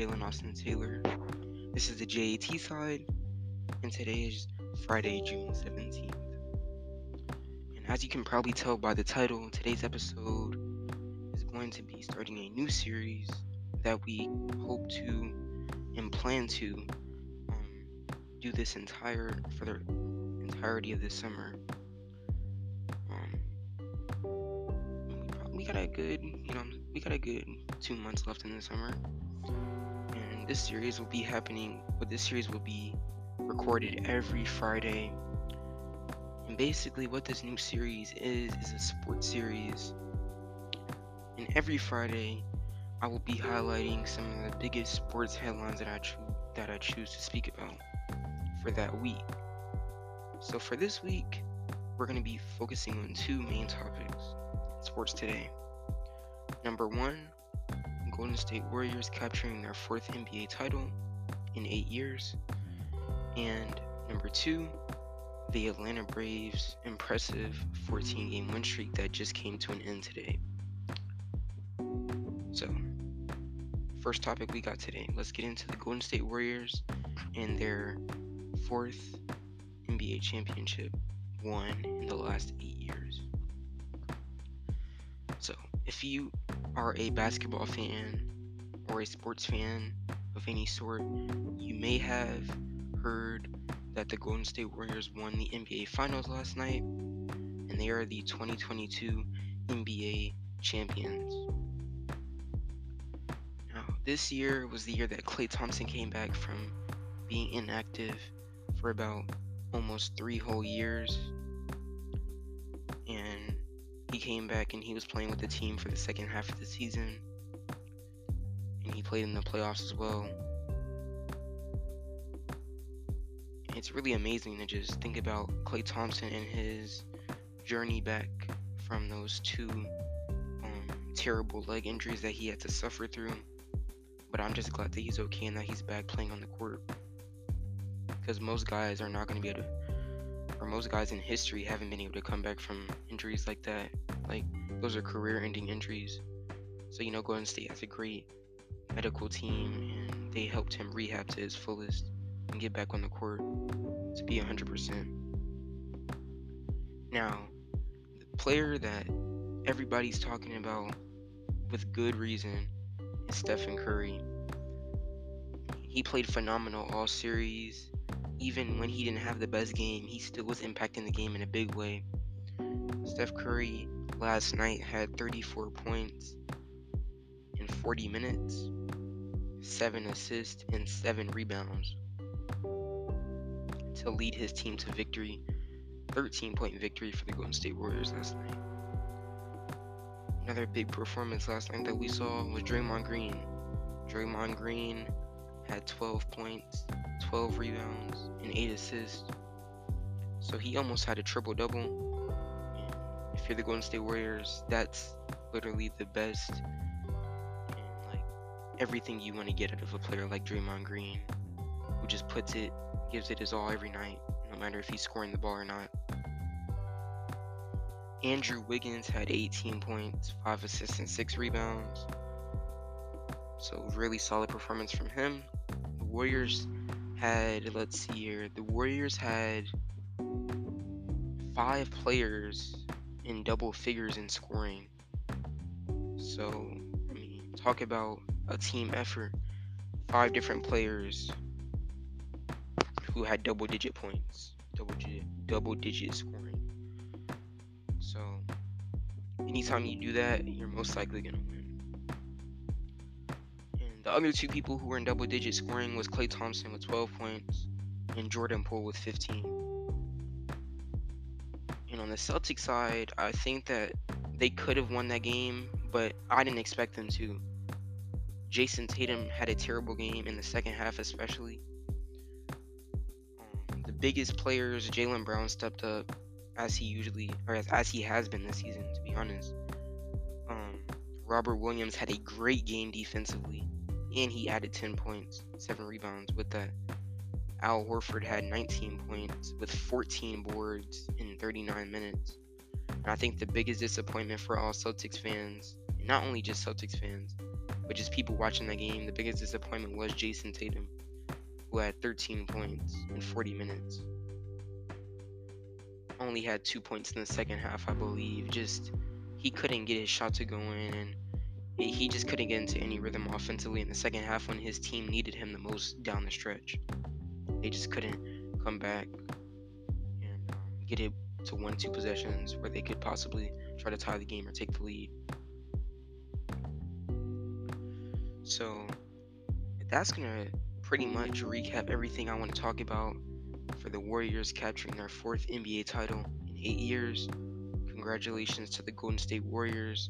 Jaylen Alston Taylor. This is the JAT side, and today is Friday, June 17th. And as you can probably tell by the title, today's episode is going to be starting a new series that we hope to and plan to um, do this entire for the entirety of this summer. Um, we, got a good, you know, we got a good two months left in the summer, this series will be happening. But this series will be recorded every Friday. And basically, what this new series is is a sports series. And every Friday, I will be highlighting some of the biggest sports headlines that I choose that I choose to speak about for that week. So for this week, we're going to be focusing on two main topics: sports today. Number one, Golden State Warriors capturing their fourth NBA title in eight years. And number two, the Atlanta Braves' impressive 14 game win streak that just came to an end today. So, first topic we got today. Let's get into the Golden State Warriors and their fourth NBA championship won in the last eight years. So, if you are a basketball fan or a sports fan of any sort, you may have heard that the Golden State Warriors won the NBA Finals last night, and they are the 2022 NBA champions. Now, this year was the year that Klay Thompson came back from being inactive for about almost three whole years. He came back and he was playing with the team for the second half of the season. And he played in the playoffs as well. It's really amazing to just think about Klay Thompson and his journey back from those two um, terrible leg injuries that he had to suffer through. But I'm just glad that he's okay and that he's back playing on the court. Because most guys are not going to be able to or most guys in history haven't been able to come back from injuries like that. Like those are career-ending injuries. So you know, Golden State has a great medical team, and they helped him rehab to his fullest and get back on the court to be 100%. Now, the player that everybody's talking about with good reason is Stephen Curry. He played phenomenal all series even when he didn't have the best game, he still was impacting the game in a big way. Steph Curry last night had 34 points in 40 minutes, 7 assists, and 7 rebounds to lead his team to victory. 13 point victory for the Golden State Warriors last night. Another big performance last night that we saw was Draymond Green. Draymond Green had 12 points, 12 rebounds, and 8 assists. So he almost had a triple double. If you're the Golden State Warriors, that's literally the best and like everything you want to get out of a player like Draymond Green, who just puts it, gives it his all every night, no matter if he's scoring the ball or not. Andrew Wiggins had 18 points, 5 assists, and 6 rebounds. So, really solid performance from him. The Warriors had, let's see here, the Warriors had five players in double figures in scoring. So, I mean, talk about a team effort. Five different players who had double digit points, double digit, double digit scoring. So, anytime you do that, you're most likely gonna win. The other two people who were in double digit scoring was Klay Thompson with 12 points and Jordan Poole with 15. And on the Celtics side, I think that they could have won that game, but I didn't expect them to. Jayson Tatum had a terrible game in the second half, especially. Um, the biggest players, Jaylen Brown stepped up as he usually, or as, as he has been this season, to be honest. Um, Robert Williams had a great game defensively and he added 10 points, 7 rebounds with that. Al Horford had 19 points with 14 boards in 39 minutes. And I think the biggest disappointment for all Celtics fans, not only just Celtics fans, but just people watching the game, the biggest disappointment was Jayson Tatum, who had 13 points in 40 minutes. Only had two points in the second half, I believe. Just he couldn't get his shot to go in, and he just couldn't get into any rhythm offensively in the second half when his team needed him the most down the stretch. They just couldn't come back and um, get it to one, two possessions where they could possibly try to tie the game or take the lead. So that's gonna pretty much recap everything I want to talk about for the Warriors capturing their fourth NBA title in eight years. Congratulations to the Golden State Warriors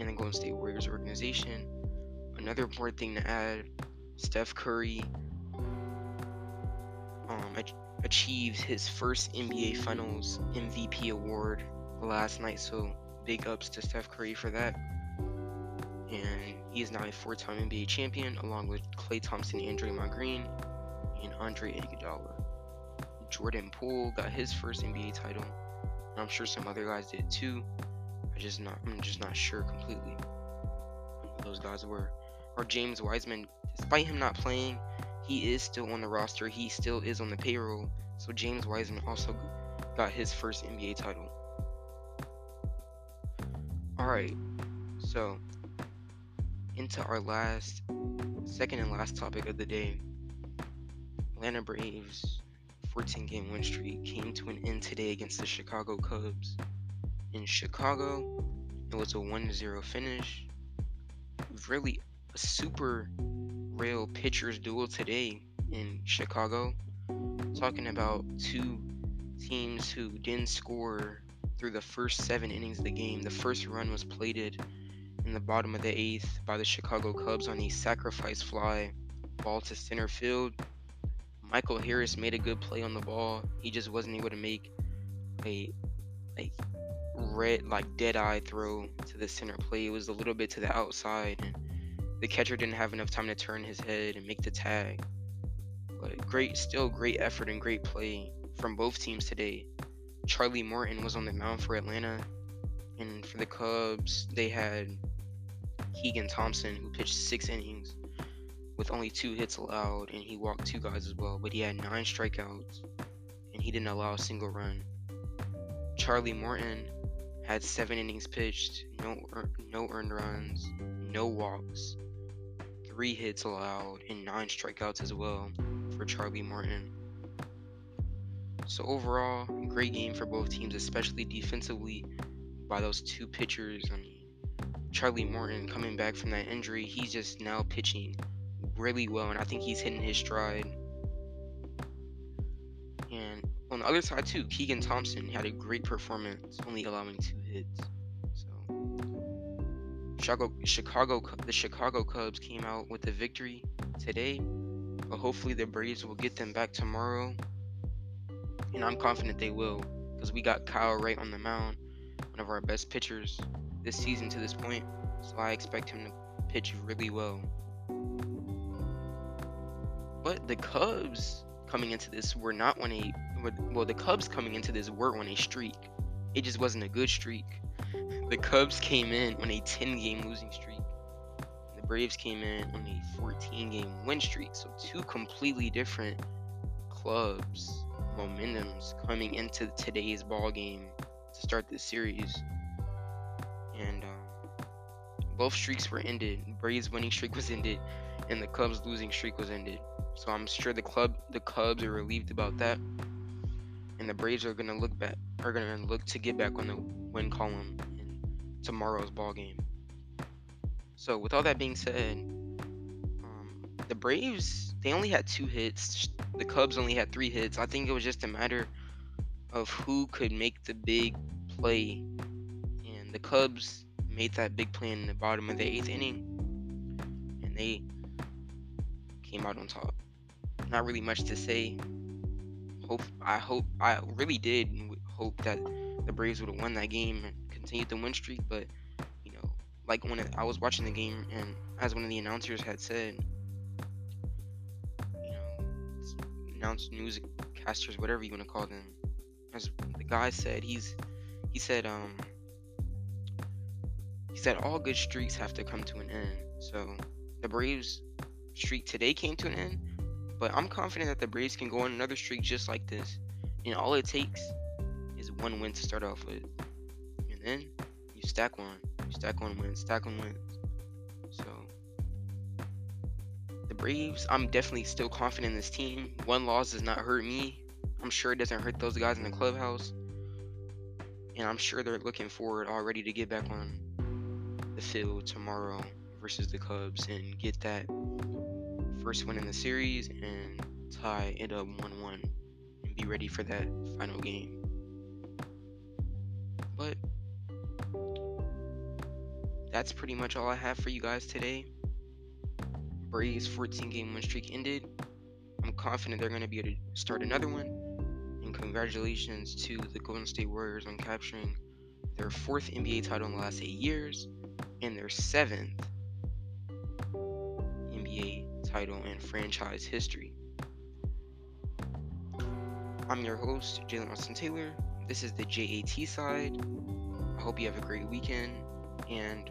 and the Golden State Warriors organization. Another important thing to add Steph Curry um, achieved his first NBA Finals MVP award last night, so big ups to Steph Curry for that. And he is now a four time NBA champion, along with Klay Thompson, and Draymond Green, and Andre Iguodala. Jordan Poole got his first NBA title. I'm sure some other guys did too just not I'm just not sure completely who those guys were. Or James Wiseman, despite him not playing, he is still on the roster. He still is on the payroll. So James Wiseman also got his first NBA title. Alright, so into our last, second and last topic of the day. Atlanta Braves 14 game win streak came to an end today against the Chicago Cubs in Chicago. It was a 1 0 finish. Really a super real pitchers duel today in Chicago. Talking about two teams who didn't score through the first seven innings of the game. The first run was plated in the bottom of the eighth by the Chicago Cubs on a sacrifice fly ball to center field. Michael Harris made a good play on the ball. He just wasn't able to make a like red like dead eye throw to the center plate. It was a little bit to the outside, and the catcher didn't have enough time to turn his head and make the tag. But great, still great effort and great play from both teams today. Charlie Morton was on the mound for Atlanta, and for the Cubs, they had Keegan Thompson, who pitched six innings with only two hits allowed, and he walked two guys as well. But he had nine strikeouts, and he didn't allow a single run. Charlie Morton had seven innings pitched, no no earned runs, no walks, three hits allowed, and nine strikeouts as well for Charlie Morton. So overall, great game for both teams, especially defensively by those two pitchers. I mean, Charlie Morton coming back from that injury, he's just now pitching really well, and I think he's hitting his stride on the other side too, Keegan Thompson had a great performance, only allowing two hits. So Chicago, Chicago, the Chicago Cubs came out with a victory today, but hopefully the Braves will get them back tomorrow, and I'm confident they will, because we got Kyle Wright on the mound, one of our best pitchers this season to this point. So I expect him to pitch really well. But the Cubs coming into this were not on a well the Cubs coming into this were on a streak. It just wasn't a good streak. The Cubs came in on a 10 game losing streak. The Braves came in on a 14 game win streak. So two completely different clubs momentums coming into today's ball game to start this series. And um, both streaks were ended. Braves winning streak was ended, and the Cubs losing streak was ended. So I'm sure the club, the Cubs, are relieved about that, the Braves are gonna look back, are gonna look to get back on the win column in tomorrow's ball game. So with all that being said, um, the Braves they only had two hits. The Cubs only had three hits. I think it was just a matter of who could make the big play, and the Cubs made that big play in the bottom of the eighth inning, and they came out on top. Not really much to say. Hope I hope I really did hope that the Braves would have won that game and continued the win streak, but you know, like when I was watching the game and as one of the announcers had said, you know, announce newscasters, whatever you want to call them, as the guy said, he's he said um he said all good streaks have to come to an end. So the Braves streak today came to an end, but I'm confident that the Braves can go on another streak just like this. And all it takes is one win to start off with. And then you stack one, you stack one win, stack one win. So the Braves, I'm definitely still confident in this team. One loss does not hurt me. I'm sure it doesn't hurt those guys in the clubhouse. And I'm sure they're looking forward already to get back on the field tomorrow versus the Cubs and get that first win in the series and tie it up 1 1 and be ready for that final game. But that's pretty much all I have for you guys today. Braves 14 game win streak ended. I'm confident they're going to be able to start another one. And congratulations to the Golden State Warriors on capturing their fourth NBA title in the last eight years and their seventh title in franchise history. I'm your host, Jaylen Alston Taylor. This is the JAT side. I hope you have a great weekend, and.